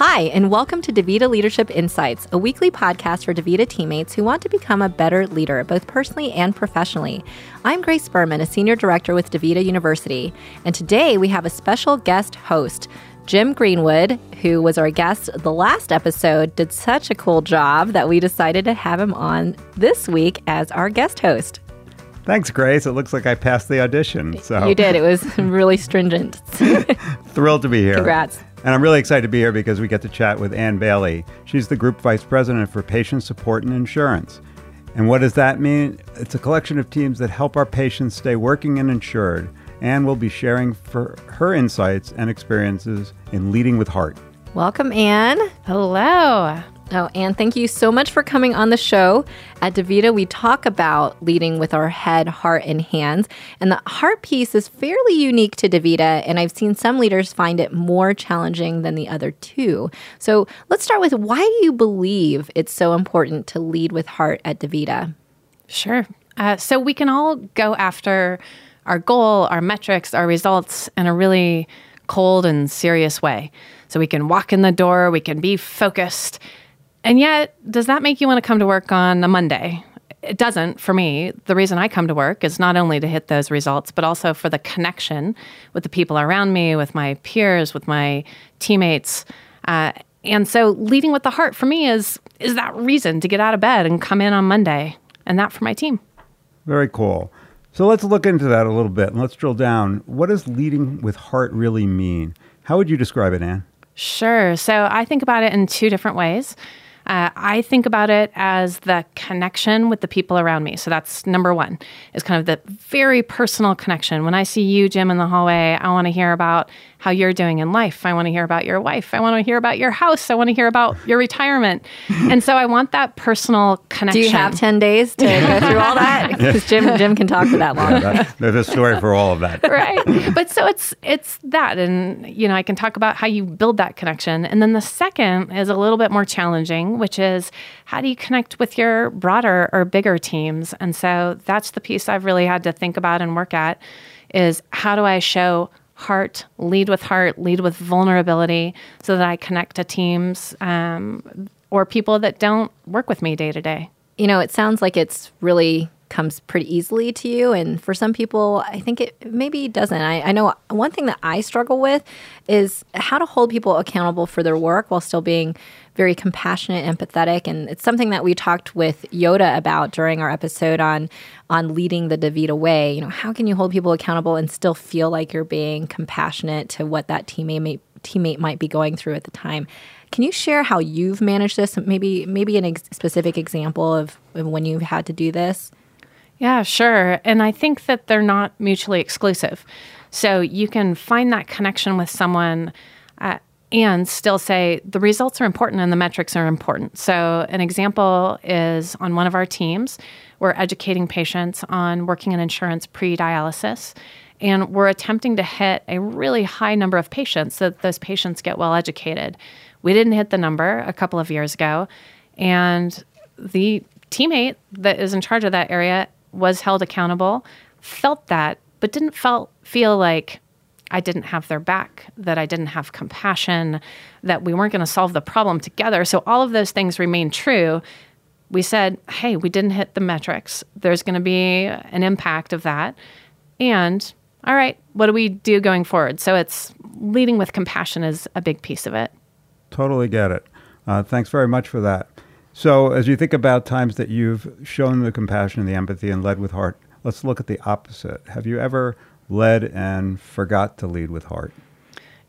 Hi, and welcome to DaVita Leadership Insights, a weekly podcast for DaVita teammates who want to become a better leader, both personally and professionally. I'm Grace Berman, a senior director with DaVita University, and today we have a special guest host. Jim Greenwood, who was our guest the last episode, did such a cool job that we decided to have him on this week as our guest host. Thanks, Grace. It looks like I passed the audition. So you did. It was really stringent. Thrilled to be here. Congrats. And I'm really excited to be here because we get to chat with Ann Bailey. She's the Group Vice President for Patient Support and Insurance. And what does that mean? It's a collection of teams that help our patients stay working and insured. Ann will be sharing for her insights and experiences in leading with heart. Welcome, Ann. Hello. Oh, Ann, thank you so much for coming on the show. At DaVita, we talk about leading with our head, heart, and hands. And the heart piece is fairly unique to DaVita, and I've seen some leaders find it more challenging than the other two. So let's start with why do you believe it's so important to lead with heart at DaVita? Sure. Uh, so we can all go after our goal, our metrics, our results in a really cold and serious way. So we can walk in the door, we can be focused and yet, does that make you want to come to work on a Monday? It doesn't for me. The reason I come to work is not only to hit those results, but also for the connection with the people around me, with my peers, with my teammates. Uh, and so, leading with the heart for me is is that reason to get out of bed and come in on Monday, and that for my team. Very cool. So let's look into that a little bit and let's drill down. What does leading with heart really mean? How would you describe it, Ann? Sure. So I think about it in two different ways. Uh, I think about it as the connection with the people around me. So that's number one, is kind of the very personal connection. When I see you, Jim, in the hallway, I want to hear about how you're doing in life. I want to hear about your wife. I want to hear about your house. I want to hear about your retirement. and so I want that personal connection. Do you have 10 days to go through all that? Because Jim, Jim can talk for that long. Yeah, that, there's a story for all of that. right. But so it's, it's that. And, you know, I can talk about how you build that connection. And then the second is a little bit more challenging, which is how do you connect with your broader or bigger teams? And so that's the piece I've really had to think about and work at is how do I show heart, lead with heart, lead with vulnerability so that I connect to teams um, or people that don't work with me day to day. You know, it sounds like it's really comes pretty easily to you. And for some people, I think it maybe doesn't. I, I, know one thing that I struggle with is how to hold people accountable for their work while still being very compassionate, empathetic, and it's something that we talked with Yoda about during our episode on on leading the DaVita way. You know, how can you hold people accountable and still feel like you're being compassionate to what that teammate may, teammate might be going through at the time? Can you share how you've managed this? Maybe maybe an ex- specific example of, of when you've had to do this. Yeah, sure. And I think that they're not mutually exclusive. So you can find that connection with someone uh, and still say the results are important and the metrics are important. So, an example is on one of our teams, we're educating patients on working in insurance pre dialysis. And we're attempting to hit a really high number of patients so that those patients get well educated. We didn't hit the number a couple of years ago. And the teammate that is in charge of that area was held accountable, felt that, but didn't felt, feel like I didn't have their back, that I didn't have compassion, that we weren't going to solve the problem together. So all of those things remain true. We said, hey, we didn't hit the metrics. There's going to be an impact of that. And all right, what do we do going forward? So it's leading with compassion is a big piece of it. Totally get it. Uh, thanks very much for that. So, as you think about times that you've shown the compassion and the empathy and led with heart, let's look at the opposite. Have you ever led and forgot to lead with heart?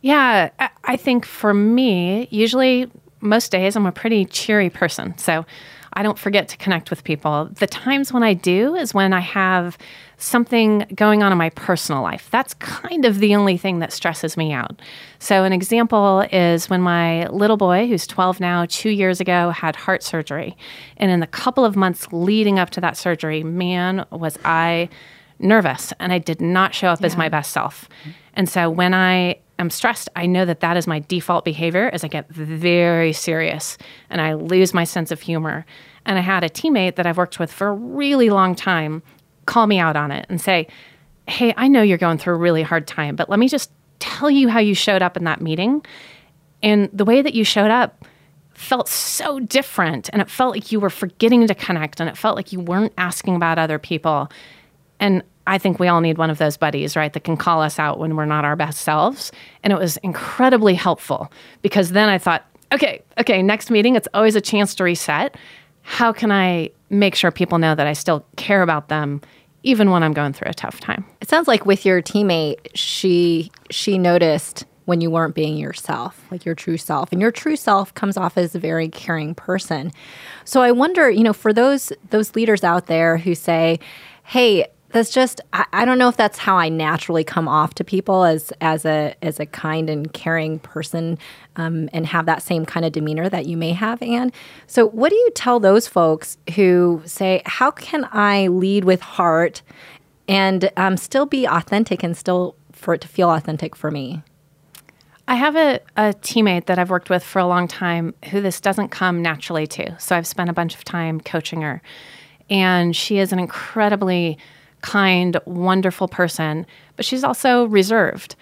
Yeah, I think for me, usually most days I'm a pretty cheery person. So I don't forget to connect with people. The times when I do is when I have something going on in my personal life. That's kind of the only thing that stresses me out. So, an example is when my little boy, who's 12 now, two years ago, had heart surgery. And in the couple of months leading up to that surgery, man, was I nervous and I did not show up yeah. as my best self. And so when I am stressed, I know that that is my default behavior as I get very serious and I lose my sense of humor. And I had a teammate that I've worked with for a really long time call me out on it and say, "Hey, I know you're going through a really hard time, but let me just tell you how you showed up in that meeting." And the way that you showed up felt so different. And it felt like you were forgetting to connect and it felt like you weren't asking about other people. And I think we all need one of those buddies, right, that can call us out when we're not our best selves. And it was incredibly helpful because then I thought, okay, okay, next meeting, it's always a chance to reset. How can I make sure people know that I still care about them even when I'm going through a tough time? It sounds like with your teammate, she she noticed when you weren't being yourself, like your true self. And your true self comes off as a very caring person. So I wonder, you know, for those those leaders out there who say, "Hey, that's just I, I, don't know if that's how I naturally come off to people as as a as a kind and caring person um, and have that same kind of demeanor that you may have Ann. So what do you tell those folks who say how can I lead with heart and um, still be authentic and still for it to feel authentic for me? I have a, a teammate that I've worked with for a long time who this doesn't come naturally to. So I've spent a bunch of time coaching her. And she is an incredibly kind, wonderful person, but she's also reserved.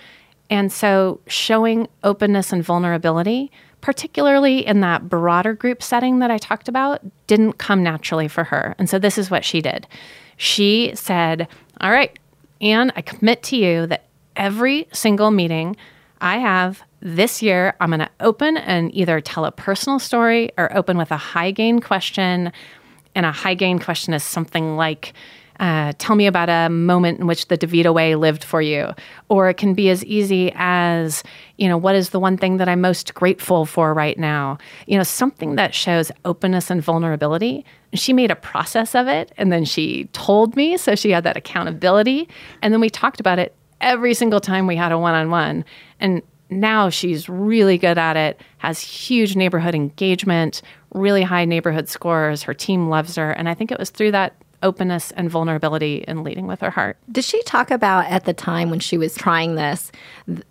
And so showing openness and vulnerability, particularly in that broader group setting that I talked about, didn't come naturally for her. And so this is what she did. She said, All right, Ann, I commit to you that every single meeting I have this year, I'm going to open and either tell a personal story or open with a high gain question. And a high gain question is something like, uh, tell me about a moment in which the DaVita way lived for you. Or it can be as easy as, you know, what is the one thing that I'm most grateful for right now? You know, something that shows openness and vulnerability. She made a process of it and then she told me. So she had that accountability. And then we talked about it every single time we had a one on one. And now she's really good at it, has huge neighborhood engagement, really high neighborhood scores. Her team loves her. And I think it was through that openness and vulnerability in leading with her heart. Did she talk about at the time when she was trying this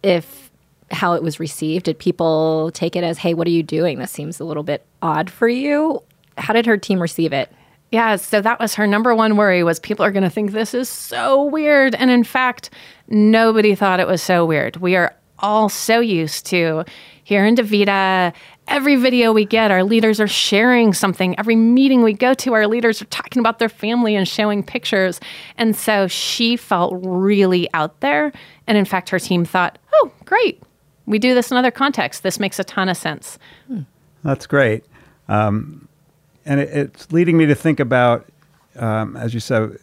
if how it was received? Did people take it as, "Hey, what are you doing? This seems a little bit odd for you." How did her team receive it? Yeah, so that was her number one worry was people are going to think this is so weird and in fact, nobody thought it was so weird. We are all so used to here in DaVita every video we get, our leaders are sharing something. Every meeting we go to, our leaders are talking about their family and showing pictures. And so she felt really out there. And in fact, her team thought, oh, great. We do this in other contexts. This makes a ton of sense. That's great. Um, and it, it's leading me to think about, um, as you said,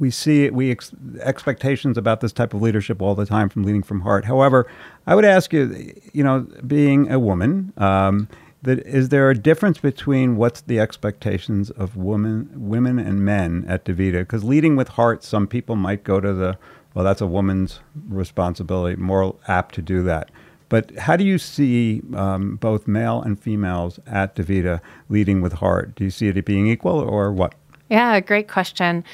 we see we ex- expectations about this type of leadership all the time from leading from heart. However, I would ask you, you know, being a woman, um, that is there a difference between what's the expectations of women, women and men at DaVita? Because leading with heart, some people might go to the well, that's a woman's responsibility, more apt to do that. But how do you see um, both male and females at DaVita leading with heart? Do you see it being equal or what? Yeah, great question.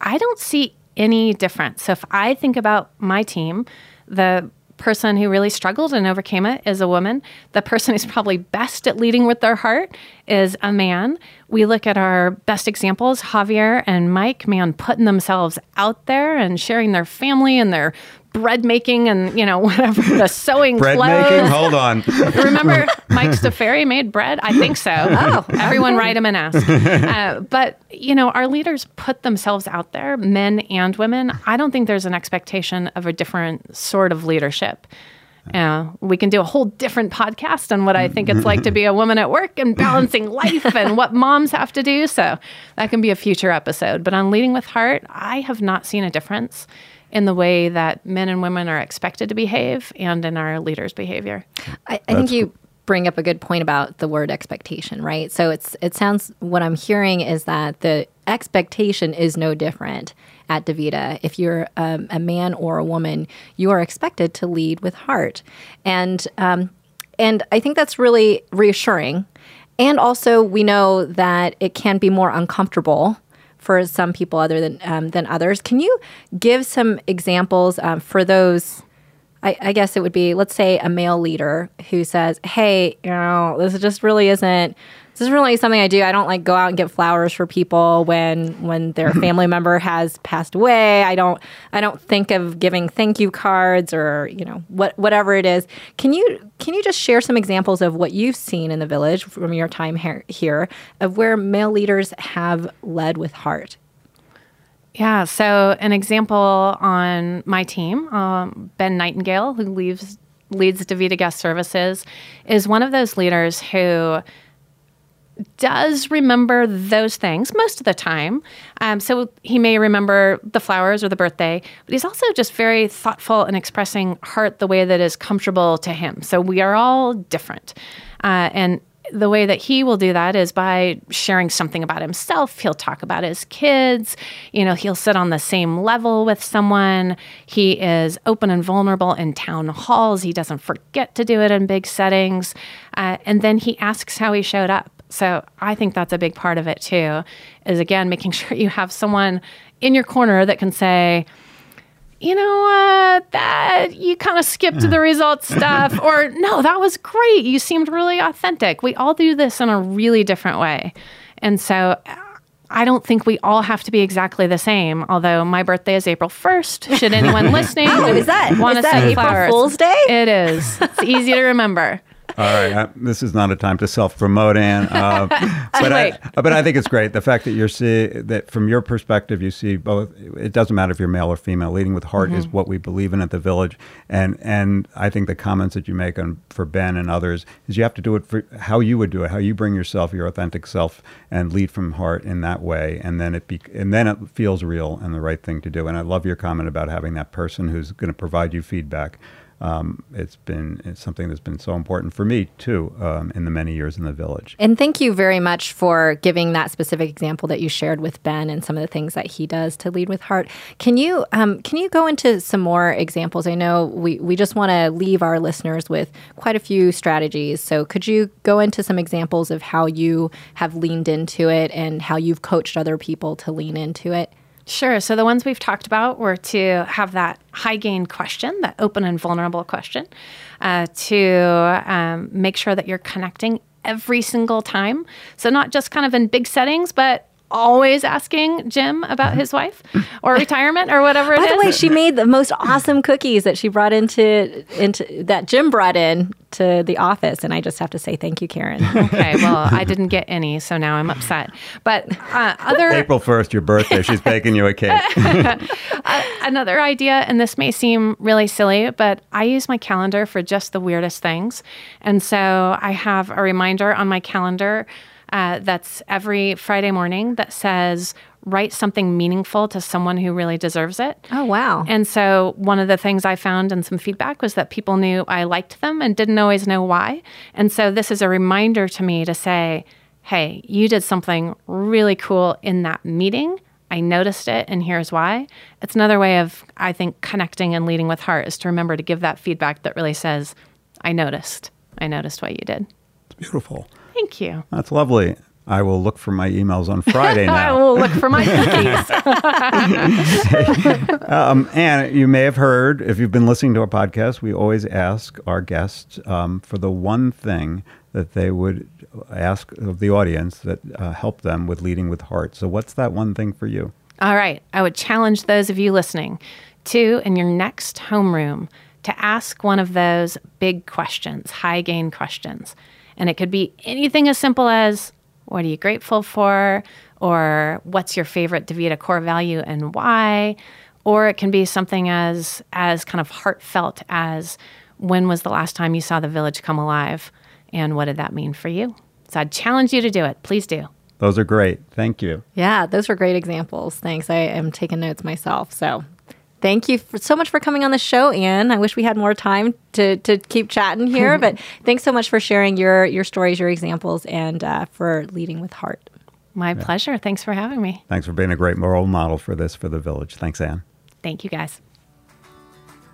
I don't see any difference. So if I think about my team, the person who really struggled and overcame it is a woman. The person who's probably best at leading with their heart is a man. We look at our best examples, Javier and Mike, man, putting themselves out there and sharing their family and their bread making and you know whatever the sewing bread clothes. making. Hold on. Remember Mike Stafari made bread? I think so. Oh, everyone write him and ask. Uh, but you know, our leaders put themselves out there, men and women. I don't think there's an expectation of a different sort of leadership. Uh, we can do a whole different podcast on what I think it's like to be a woman at work and balancing life and what moms have to do. So that can be a future episode. But on Leading with Heart, I have not seen a difference in the way that men and women are expected to behave and in our leaders' behavior. I, I think you bring up a good point about the word expectation, right? So it's it sounds what I'm hearing is that the expectation is no different at DaVita. If you're um, a man or a woman, you are expected to lead with heart, and um, and I think that's really reassuring. And also, we know that it can be more uncomfortable for some people other than um, than others. Can you give some examples um, for those? I, I, guess it would be, let's say, a male leader who says, "Hey, you know, this just really isn't This isn't really something I do. I don't like go out and get flowers for people when when their family member has passed away. I don't I don't think of giving thank you cards or you know what whatever it is. Can you can you just share some examples of what you've seen in the village from your time here, here of where male leaders have led with heart? Yeah. So, an example on my team, um, Ben Nightingale, who leaves, leads DaVita Guest Services, is one of those leaders who does remember those things most of the time. Um, so he may remember the flowers or the birthday, but he's also just very thoughtful in expressing heart the way that is comfortable to him. So we are all different. Uh, and the way that he will do that is by sharing something about himself. He'll talk about his kids. You know, he'll sit on the same level with someone. He is open and vulnerable in town halls. He doesn't forget to do it in big settings. Uh, and then he asks how he showed up. So I think that's a big part of it too, is again, making sure you have someone in your corner that can say, you know, uh, that you kind of skipped the results stuff, or no, that was great. You seemed really authentic. We all do this in a really different way. And so I don't think we all have to be exactly the same. Although my birthday is April 1st. Should anyone listening oh, is that, want is to that send April flowers? Fool's Day? It is. It's easy to remember. All right, uh, this is not a time to self-promote, Ann. Uh, but I, but I think it's great the fact that you're see that from your perspective, you see both. It doesn't matter if you're male or female. Leading with heart is what we believe in at the village, and and I think the comments that you make on for Ben and others is you have to do it for how you would do it, how you bring yourself, your authentic self, and lead from heart in that way, and then it be, and then it feels real and the right thing to do. And I love your comment about having that person who's going to provide you feedback um, it's been it's something that's been so important for me too um, in the many years in the village. And thank you very much for giving that specific example that you shared with Ben and some of the things that he does to lead with heart. Can you um, can you go into some more examples? I know we, we just want to leave our listeners with quite a few strategies. So could you go into some examples of how you have leaned into it and how you've coached other people to lean into it? Sure. So the ones we've talked about were to have that high gain question, that open and vulnerable question, uh, to um, make sure that you're connecting every single time. So not just kind of in big settings, but always asking Jim about his wife or retirement or whatever it By is. the way, she made the most awesome cookies that she brought into into that Jim brought in to the office, and I just have to say thank you, Karen. okay, well, I didn't get any, so now I'm upset. But uh, other April first, your birthday. She's baking you a cake. another idea, and this may seem really silly, but I use my calendar for just the weirdest things. And so I have a reminder on my calendar uh, that's every Friday morning that says, write something meaningful to someone who really deserves it. Oh wow! And so, one of the things I found in some feedback was that people knew I liked them and didn't always know why. And so, this is a reminder to me to say, hey, you did something really cool in that meeting. I noticed it, and here's why. It's another way of, I think, connecting and leading with heart is to remember to give that feedback that really says, I noticed. I noticed what you did. It's beautiful. Thank you. That's lovely. I will look for my emails on Friday I now. will look for my cookies. um, and you may have heard, if you've been listening to our podcast, we always ask our guests um, for the one thing that they would ask of the audience that uh, helped them with leading with heart. So, what's that one thing for you? All right. I would challenge those of you listening to, in your next homeroom, to ask one of those big questions, high gain questions. And it could be anything as simple as, what are you grateful for? Or what's your favorite DaVita core value and why? Or it can be something as as kind of heartfelt as when was the last time you saw the village come alive? And what did that mean for you? So I'd challenge you to do it. Please do. Those are great. Thank you. Yeah, those were great examples. Thanks. I am taking notes myself. So thank you for, so much for coming on the show, Ann. I wish we had more time to, to keep chatting here, but thanks so much for sharing your, your stories, your examples, and uh, for leading with heart. My pleasure. Thanks for having me. Thanks for being a great role model for this for the village. Thanks, Ann. Thank you, guys.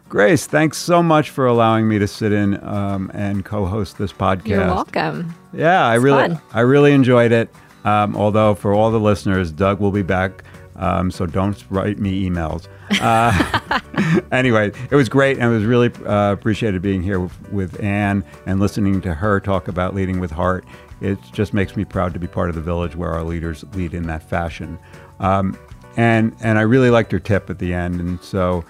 Grace, thanks so much for allowing me to sit in um, and co-host this podcast. You're welcome. Yeah, I really, fun. I really enjoyed it. Um, although for all the listeners, Doug will be back, um, so don't write me emails. Uh, anyway, it was great, and it was really uh, appreciated being here with, with Ann and listening to her talk about leading with heart. it just makes me proud to be part of the village where our leaders lead in that fashion. Um, and and I really liked your tip at the end, and so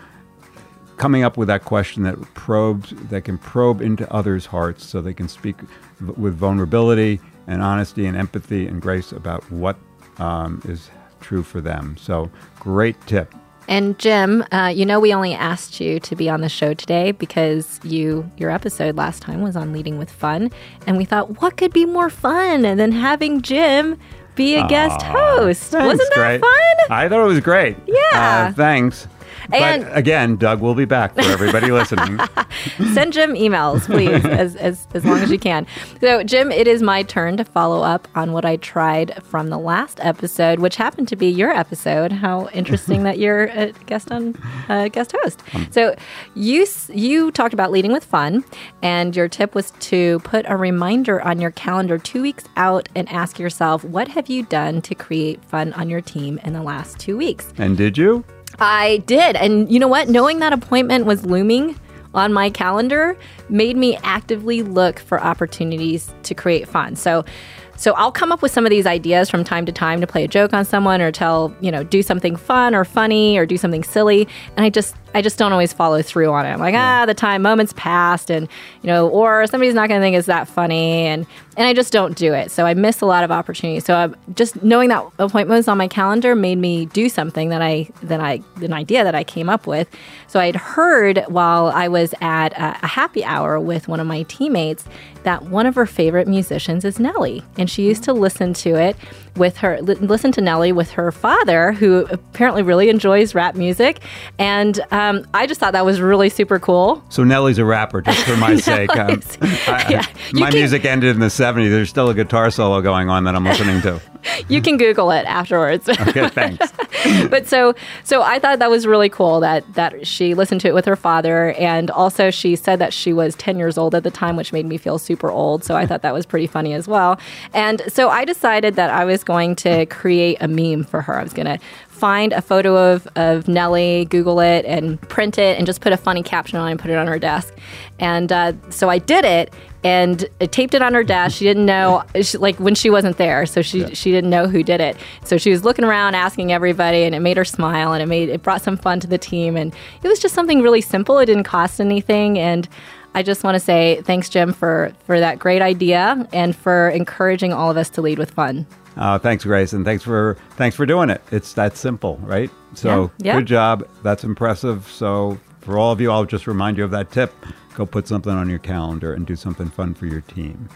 coming up with that question that probes that can probe into others' hearts so they can speak v- with vulnerability and honesty and empathy and grace about what um, is true for them. So great tip. And Jim, uh, you know we only asked you to be on the show today because you your episode last time was on leading with fun, and we thought what could be more fun than having Jim be a guest host? Wasn't that great. fun? I thought it was great. Yeah. Uh, thanks. And- but again, Doug will be back for everybody listening. Send Jim emails, please, as, as, as long as you can. So, Jim, it is my turn to follow up on what I tried from the last episode, which happened to be your episode. How interesting that you're a guest on uh, guest host. So, you you talked about leading with fun, and your tip was to put a reminder on your calendar two weeks out and ask yourself, what have you done to create fun on your team in the last two weeks? and did you? I did. And you know what? Knowing that appointment was looming on my calendar made me actively look for opportunities to create fun. So so I'll come up with some of these ideas from time to time to play a joke on someone or tell, you know, do something fun or funny or do something silly. And I just I just don't always follow through on it. I'm like, ah, the time moments passed and you know, or somebody's not gonna think it's that funny and and I just don't do it. So I miss a lot of opportunities. So I, just knowing that appointments on my calendar made me do something that I that I an idea that I came up with. So I'd heard while I was at a, a happy hour with one of my teammates that one of her favorite musicians is Nelly, and she used to listen to it with her li- listen to Nelly with her father, who apparently really enjoys rap music, and um, I just thought that was really super cool. So Nelly's a rapper, just for my sake. Um, I- yeah. My can- music ended in the 70s. There's still a guitar solo going on that I'm listening to. You can Google it afterwards. Okay, thanks. but so so I thought that was really cool that that she listened to it with her father and also she said that she was 10 years old at the time which made me feel super old so I thought that was pretty funny as well and so I decided that I was going to create a meme for her I was going to find a photo of, of Nelly, Google it, and print it, and just put a funny caption on it and put it on her desk. And uh, so I did it, and I taped it on her desk. She didn't know, she, like when she wasn't there, so she she didn't know who did it. So she was looking around, asking everybody, and it made her smile, and it made it brought some fun to the team, and it was just something really simple. It didn't cost anything, and. I just want to say thanks, Jim, for, for that great idea and for encouraging all of us to lead with fun. Uh, thanks, Grace, and thanks for thanks for doing it. It's that simple, right? So Yeah, yeah. good job. That's impressive. So for all of you, I'll just remind you of that tip. Go put something on your calendar and do something fun for your team.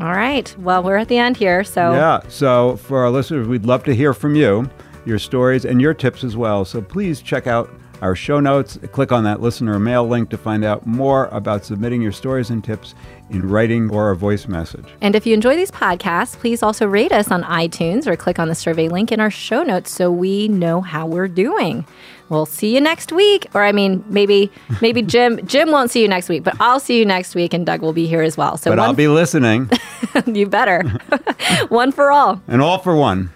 All right. Well, we're at the end here, so Yeah. So for our listeners, we'd love to hear from you, your stories, and your tips as well. So please check out our show notes. Click on that listener mail link to find out more about submitting your stories and tips in writing or a voice message. And if you enjoy these podcasts, please also rate us on iTunes or click on the survey link in our show notes so we know how we're doing. We'll see you next week. Or I mean, maybe maybe Jim Jim won't see you next week, but I'll see you next week and Doug will be here as well. So But one, I'll be listening, you better. one for all. and all for one.